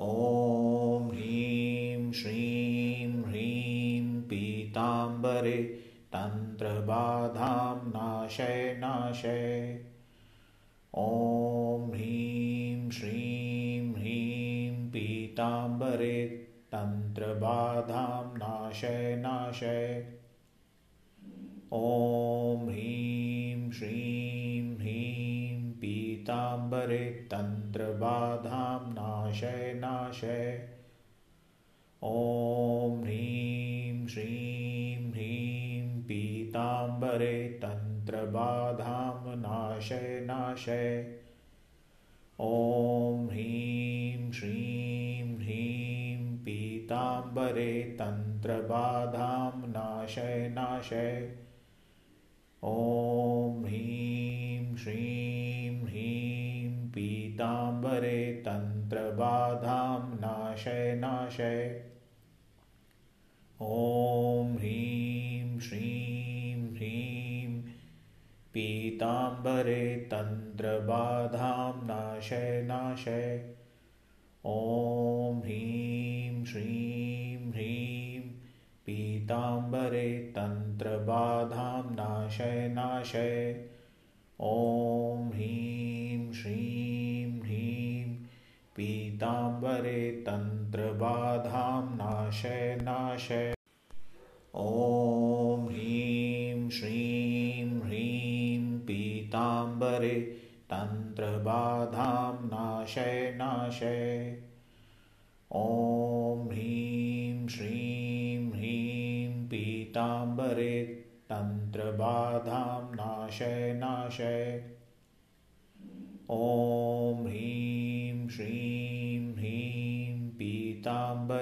ॐ ह्रीं श्रीं ह्रीं पीताम्बरे तन्त्रबाधां नाशय नाशय। ॐ ह्रीं श्रीं ह्रीं पीताम्बरे तन्त्रबाधां नाशय नाशय। ॐ ह्रीं श्रीं ह्रीं पीताम्बरे तन्त्रबाधां नाशय नाशय। ॐ ह्रीं श्रीं ह्रीं पीताम्बरे तन्त्रबाधां नाशय नाशय। ॐ ह्रीं श्रीं ह्रीं पीताम्बरे तन्त्रबाधां नाशय नाशय। ॐ ह्रीं श्रीं पीताम्बरे तन्त्रबाधां नाशय नाशय। ॐ ह्रीं श्रीं ह्रीं। पीताम्बरे तन्त्रबाधां नाशय नाशय। ॐ ह्रीं श्रीं ह्रीं। पीताम्बरे तन्त्रबाधां नाशय नाशय। ॐ ह्रीं श्रीं पीताम्बरे तन्त्रबाधां नाशय नाशय। ॐ ह्रीं श्रीं ह्रीं पीताम्बरे तन्त्रबाधां नाशय नाशय। ॐ ह्रीं श्रीं ह्रीं पीताम्बरे तन्त्रबाधां नाशय नाशय। ॐ ह्रीं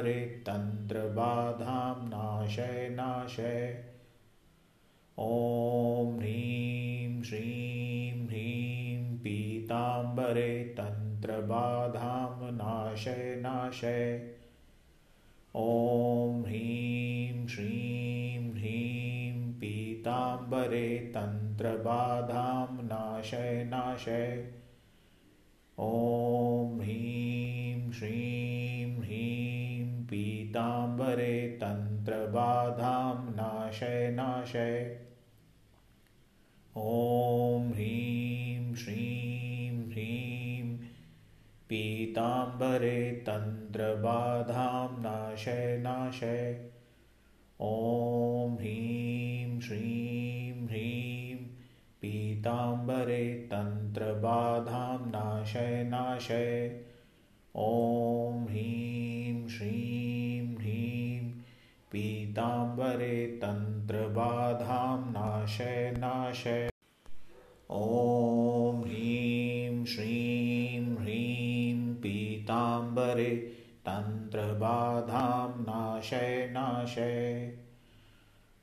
पीताम्बरे तन्त्रबाधां नाशय नाशय। ॐ ह्रीं श्रीं ह्रीं पीताम्बरे तन्त्रबाधां नाशय नाशय। ॐ ह्रीं श्रीं ह्रीं पीताम्बरे तन्त्रबाधां नाशय नाशय। ॐ ह्रीं श्रीं ह्रीं पीताम्बरे तन्त्रबाधां नाशय नाशय। ॐ ह्रीं श्रीं ह्रीं। पीताम्बरे तन्त्रबाधां नाशय नाशय। ॐ ह्रीं श्रीं ह्रीं। पीताम्बरे तन्त्रबाधां नाशय नाशय। ॐ ह्रीं श्रीं पीताम्बरे तन्त्रबाधां नाशय नाशय। ॐ ह्रीं, श्रीं, ह्रीं पीताम्बरे तन्त्रबाधां नाशय नाशय।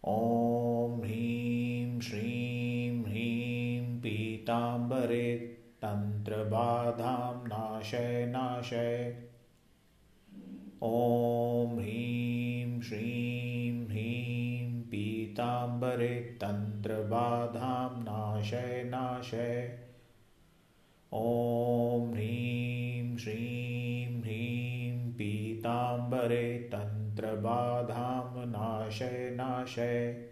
ॐ ह्रीं, श्रीं, ह्रीं पीताम्बरे तन्त्रबाधां नाशय नाशय। ॐ ह्रीं पीताम्बरे तन्त्रबाधां नाशय नाशय। ॐ ह्रीं श्रीं ह्रीं पीताम्बरे तन्त्रबाधां नाशय नाशय।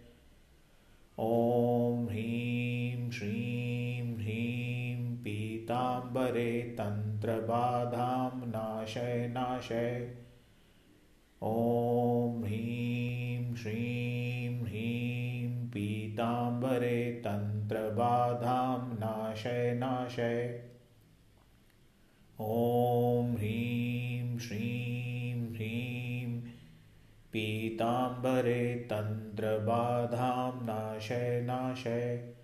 ॐ ह्रीं श्रीं ह्रीं पीताम्बरे तन्त्रबाधां नाशय नाशय। ॐ ह्रीं श्रीं तन्त्रबाधां नाशय नाशय। ॐ ह्रीं श्रीं ह्रीं। पीताम्बरे तन्त्रबाधां नाशय नाशय।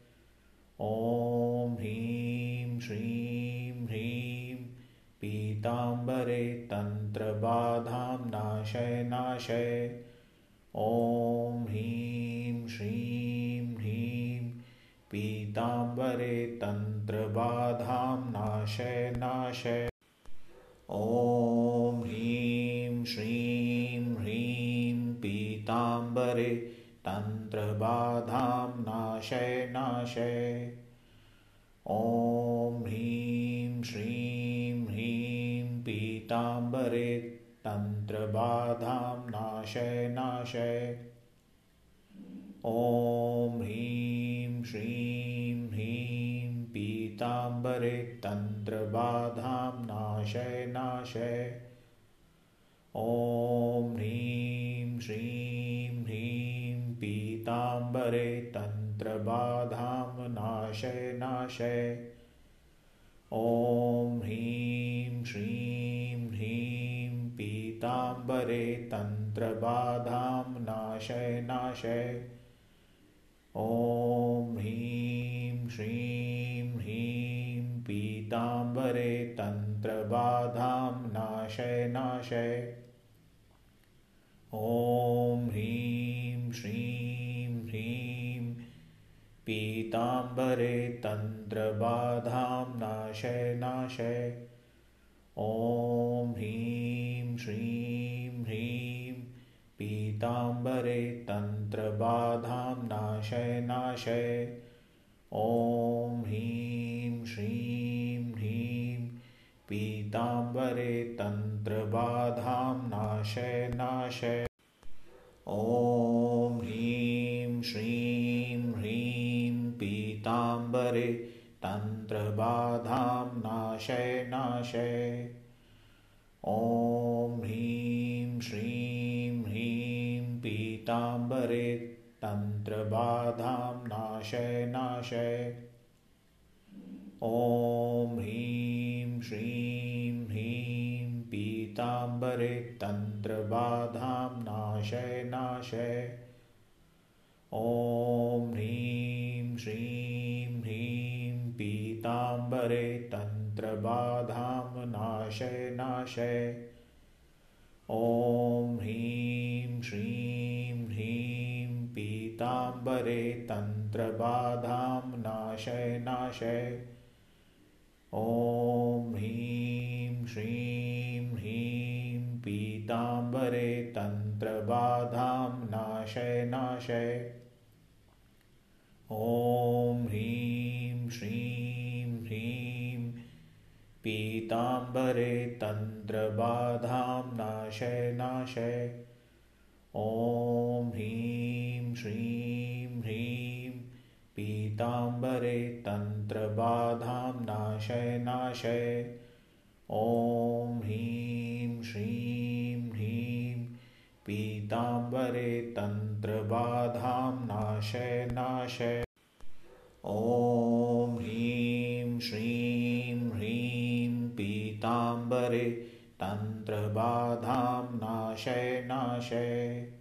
ॐ ह्रीं श्रीं ह्रीं। पीताम्बरे तन्त्रबाधां नाशय नाशय। ॐ ह्रीं श्रीं पीताम्बरे तन्त्रबाधां नाशय नाशय। ॐ ह्रीं, श्रीं, ह्रीं पीताम्बरे तन्त्रबाधां नाशय नाशय। ॐ ह्रीं, श्रीं, ह्रीं पीताम्बरे तन्त्रबाधां नाशय नाशय। ॐ ह्रीं तन्त्रबाधां नाशय नाशय। ॐ ह्रीं श्रीं ह्रीं पीताम्बरे तन्त्रबाधां नाशय नाशय। ॐ ह्रीं श्रीं ह्रीं पीताम्बरे तन्त्रबाधां नाशय नाशय। ॐ ह्रीं श्रीं पीताम्बरे तन्त्रबाधां नाशय नाशय। ॐ ह्रीं श्रीं ह्रीं। पीताम्बरे तन्त्रबाधां नाशय नाशय। ॐ ह्रीं श्रीं ह्रीं। पीताम्बरे तन्त्रबाधां नाशय नाशय। ॐ ह्रीं श्रीं पीताम्बरे तन्त्रबाधां नाशय नाशय। ॐ ह्रीं श्रीं ह्रीं पीताम्बरे तन्त्रबाधां नाशय नाशय। ॐ ह्रीं श्रीं ह्रीं पीताम्बरे तन्त्रबाधां नाशय नाशय। ॐ ह्रीं श्रीं पीताम्बरे तन्त्रबाधां नाशय नाशय। ॐ ह्रीं श्रीं ह्रीं पीताम्बरे तन्त्रबाधां नाशय नाशय। ॐ ह्रीं श्रीं ह्रीं पीताम्बरे तन्त्रबाधां नाशय नाशय। ॐ ह्रीं श्रीं पीताम्बरे तन्त्रबाधां नाशय नाशय। ॐ ह्रीं श्रीं ह्रीं। पीताम्बरे तन्त्रबाधां नाशय नाशय। ॐ ह्रीं श्रीं ह्रीं। पीताम्बरे तन्त्रबाधां नाशय नाशय। ॐ ह्रीं श्रीं पीताम्बरे तन्त्रबाधां नाशय नाशय। ॐ ह्रीं श्रीं ह्रीं पीताम्बरे तन्त्रबाधां नाशय नाशय।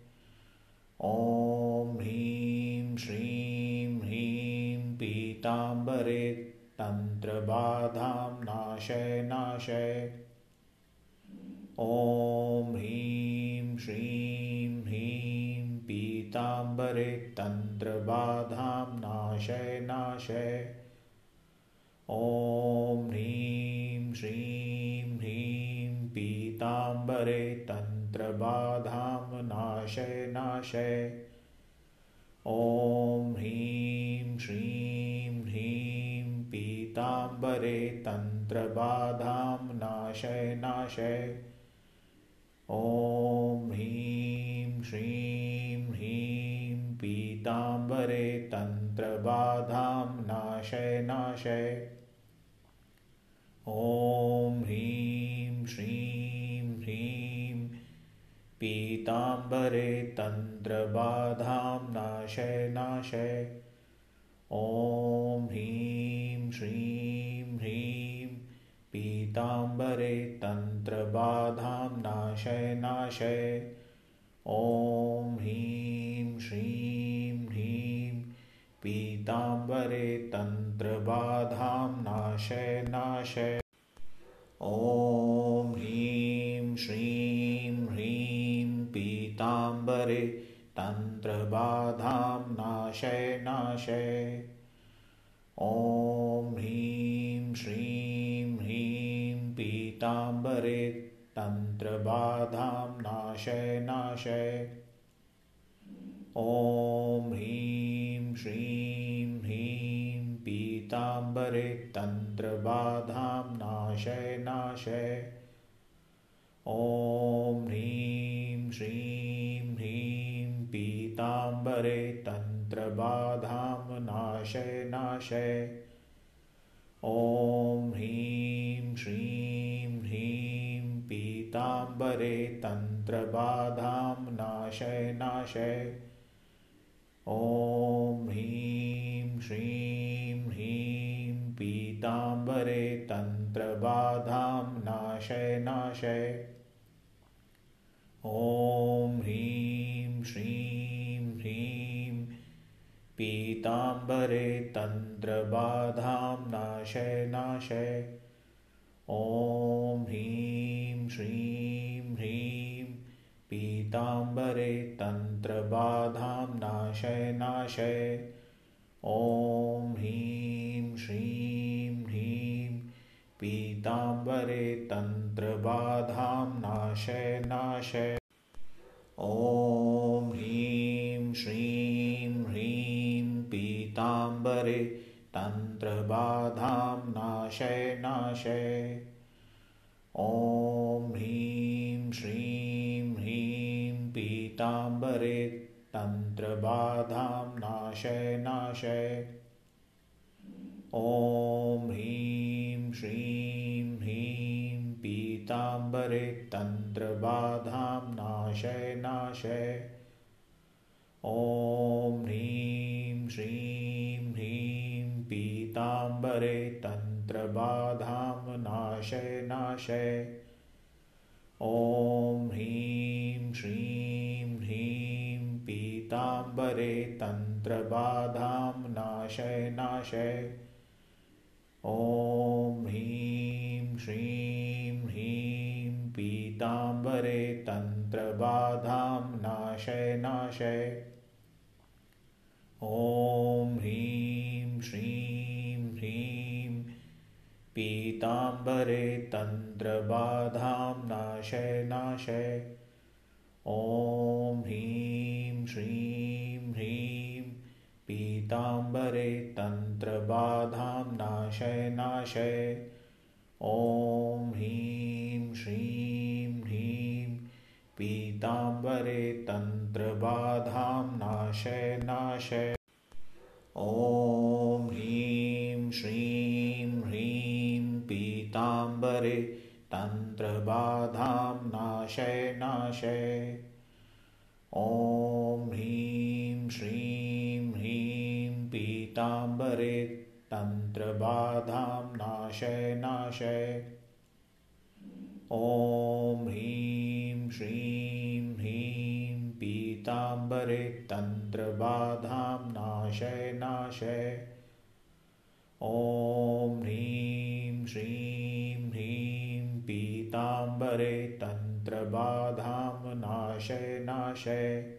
ॐ ह्रीं श्रीं ह्रीं पीताम्बरे तन्त्रबाधां नाशय नाशय। ॐ ह्रीं पीताम्बरे तन्त्रबाधां नाशय नाशय। ॐ ह्रीं श्रीं ह्रीं पीताम्बरे तन्त्रबाधां नाशय नाशय। ॐ ह्रीं श्रीं ह्रीं पीताम्बरे तन्त्रबाधां नाशय नाशय। ॐ ह्रीं श्रीं ह्रीं पीताम्बरे तन्त्रबाधां नाशय नाशय। ॐ ह्रीं श्रीं ह्रीं। पीताम्बरे तन्त्रबाधां नाशय नाशय। ॐ ह्रीं श्रीं ह्रीं। पीताम्बरे तन्त्रबाधां नाशय नाशय। ॐ ह्रीं पीताम्बरे तन्त्रबाधां नाशय नाशय। ॐ ह्रीं श्रीं ह्रीं पीताम्बरे तन्त्रबाधां नाशय नाशय। ॐ ह्रीं श्रीं ह्रीं पीताम्बरे तन्त्रबाधां नाशय नाशय। ॐ ह्रीं श्रीं पीताम्बरे तन्त्रबाधां नाशय नाशय। ॐ ह्रीं श्रीं ह्रीं पीताम्बरे तन्त्रबाधां नाशय नाशय। ॐ ह्रीं श्रीं ह्रीं पीताम्बरे तन्त्रबाधां नाशय नाशय। ॐ ह्रीं श्रीं पीताम्बरे तन्त्रबाधां नाशय नाशय। ॐ ह्रीं श्रीं ह्रीं। पीताम्बरे तन्त्रबाधां नाशय नाशय। ॐ ह्रीं श्रीं ह्रीं। पीताम्बरे तन्त्रबाधां नाशय नाशय। ॐ ह्रीं श्रीं पीताम्बरे तन्त्रबाधां नाशय नाशय। ॐ ह्रीं, श्रीं, ह्रीं पीताम्बरे तन्त्रबाधां नाशय नाशय। ॐ ह्रीं, श्रीं, ह्रीं पीताम्बरे तन्त्रबाधां नाशय नाशय। ॐ ह्रीं पीताम्बरे तन्त्रबाधां नाशय नाशय। ॐ ह्रीं श्रीं ह्रीं पीताम्बरे तन्त्रबाधां नाशय नाशय। ॐ ह्रीं श्रीं ह्रीं पीताम्बरे तन्त्रबाधां नाशय नाशय। ॐ ह्रीं श्रीं ह्रीं पीताम्बरे तन्त्रबाधां नाशय नाशय। ॐ ह्रीं श्रीं ह्रीं। पीताम्बरे तन्त्रबाधां नाशय नाशय। ॐ ह्रीं श्रीं ह्रीं। पीताम्बरे तन्त्रबाधां नाशय नाशय। ॐ पीताम्बरे तन्त्रबाधां नाशय नाशय। ॐ ह्रीं श्रीं ह्रीं पीताम्बरे तन्त्रबाधां नाशय नाशय। ॐ ह्रीं श्रीं ह्रीं पीताम्बरे तन्त्रबाधां नाशय नाशय। ॐ ह्रीं पीताम्बरे तन्त्रबाधां नाशय नाशय। ॐ ह्रीं श्रीं ह्रीं पीताम्बरे तन्त्रबाधां नाशय नाशय।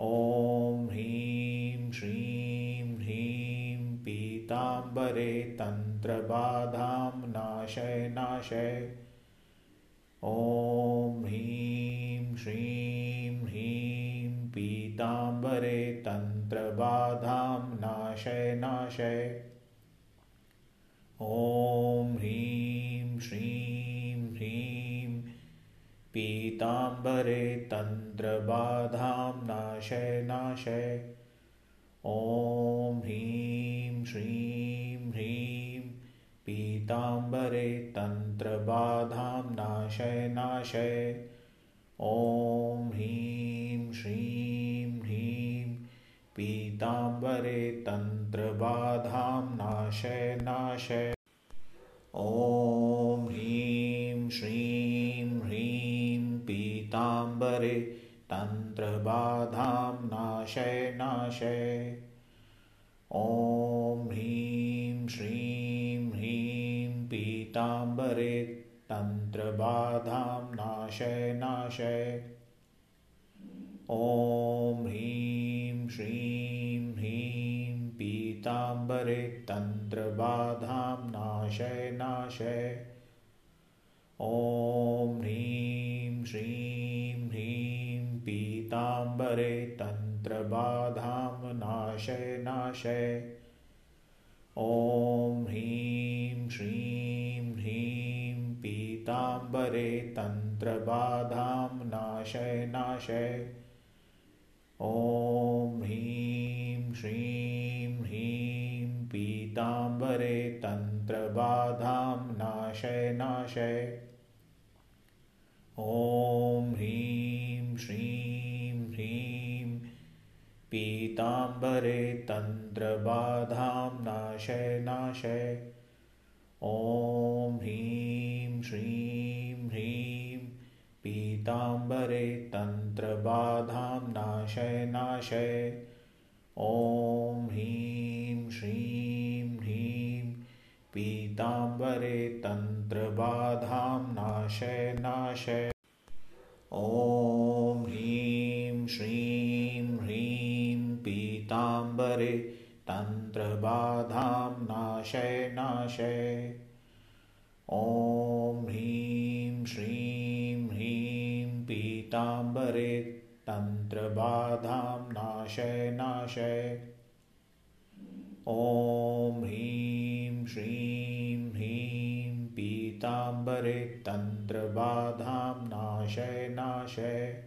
ॐ ह्रीं श्रीं ह्रीं पीताम्बरे तन्त्रबाधां नाशय नाशय। ॐ ह्रीं पीताम्बरे तन्त्रबाधां नाशय नाशय। ॐ ह्रीं श्रीं ह्रीं। पीताम्बरे तन्त्रबाधां नाशय नाशय। ॐ ह्रीं श्रीं ह्रीं। पीताम्बरे तन्त्रबाधां नाशय नाशय। ॐ ह्रीं ह्रीं पीताम्बरे तन्त्रबाधां नाशय नाशय। ॐ ह्रीं श्रीं ह्रीं पीताम्बरे तन्त्रबाधां नाशय नाशय। ॐ ह्रीं श्रीं ह्रीं पीताम्बरे नाशय नाशय। ॐ ह्रीं पीताम्बरे तन्त्रबाधां नाशय नाशय। ॐ ह्रीं श्रीं ह्रीं पीताम्बरे तन्त्रबाधां नाशय नाशय। ॐ ह्रीं श्रीं ह्रीं पीताम्बरे तन्त्रबाधां नाशय नाशय। ॐ ह्रीं श्रीं ह्रीं पीताम्बरे तन्त्रबाधां नाशय नाशय। ॐ ह्रीं श्रीं ह्रीं। पीताम्बरे तन्त्रबाधां नाशय नाशय। ॐ ह्रीं श्रीं ह्रीं। पीताम्बरे तन्त्रबाधां नाशय नाशय। ॐ ह्रीं श्रीं पीताम्बरे तन्त्रबाधां नाशय नाशय। ॐ ह्रीं श्रीं ह्रीं पीताम्बरे तन्त्रबाधां नाशय नाशय। ॐ ह्रीं श्रीं ह्रीं पीताम्बरे तन्त्रबाधां नाशय नाशय। ॐ ह्रीं श्रीं ह्रीं पीताम्बरे तन्त्रबाधां नाशय नाशय।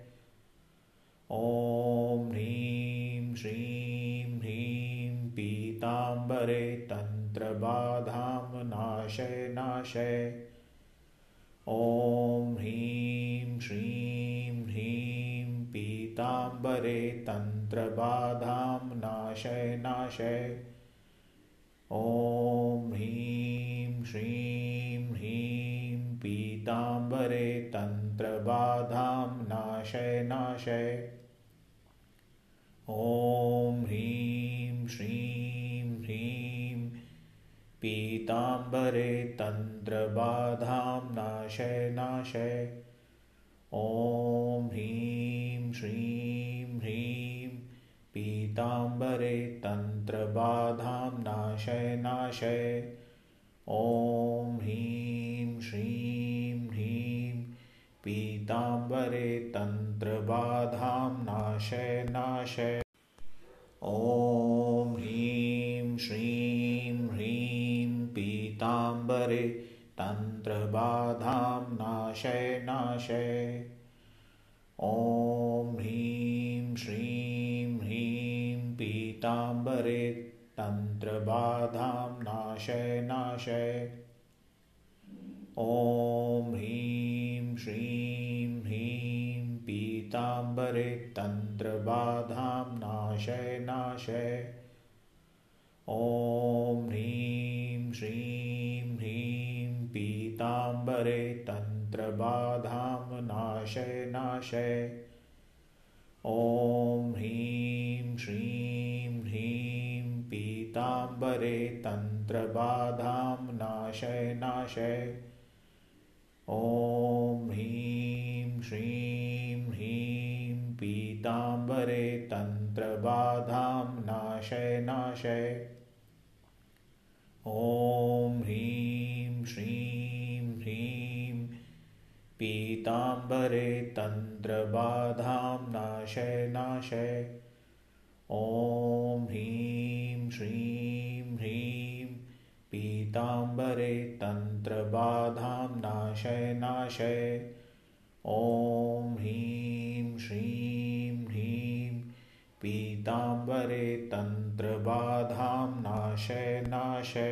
ॐ ह्रीं श्रीं ह्रीं पीताम्बरे तन्त्रबाधां नाशय नाशय। ॐ ह्रीं श्रीं ह्रीं पीताम्बरे तन्त्रबाधां नाशय नाशय ॐ ह्रीं श्रीं ह्रीं पीताम्बरे तन्त्रबाधां नाशय नाशय। ॐ ह्रीं श्रीं ह्रीं पीताम्बरे तन्त्रबाधां नाशय नाशय। ॐ ह्रीं श्रीं पीताम्बरे तन्त्रबाधां नाशय नाशय। ॐ ह्रीं श्रीं ह्रीं पीताम्बरे तन्त्रबाधां नाशय नाशय। ॐ ह्रीं श्रीं ह्रीं पीताम्बरे तन्त्रबाधां नाशय नाशय। ॐ तन्त्रबाधां नाशय नाशय। ॐ ह्रीं श्रीं ह्रीं पीताम्बरे तन्त्रबाधां नाशय नाशय। ॐ ह्रीं श्रीं ह्रीं पीताम्बरे तन्त्रबाधां नाशय नाशय। ॐ ह्रीं तन्त्रबाधां नाशय नाशय। ॐ ह्रीं श्रीं ह्रीं पीताम्बरे तन्त्रबाधां नाशय नाशय। ॐ ह्रीं श्रीं ह्रीं पीताम्बरे तन्त्रबाधां नाशय नाशय। ॐ ह्रीं श्रीं पीताम्बरे तन्त्रबाधां नाशय नाशय। ॐ ह्रीं श्रीं ह्रीं पीताम्बरे तन्त्रबाधां नाशय नाशय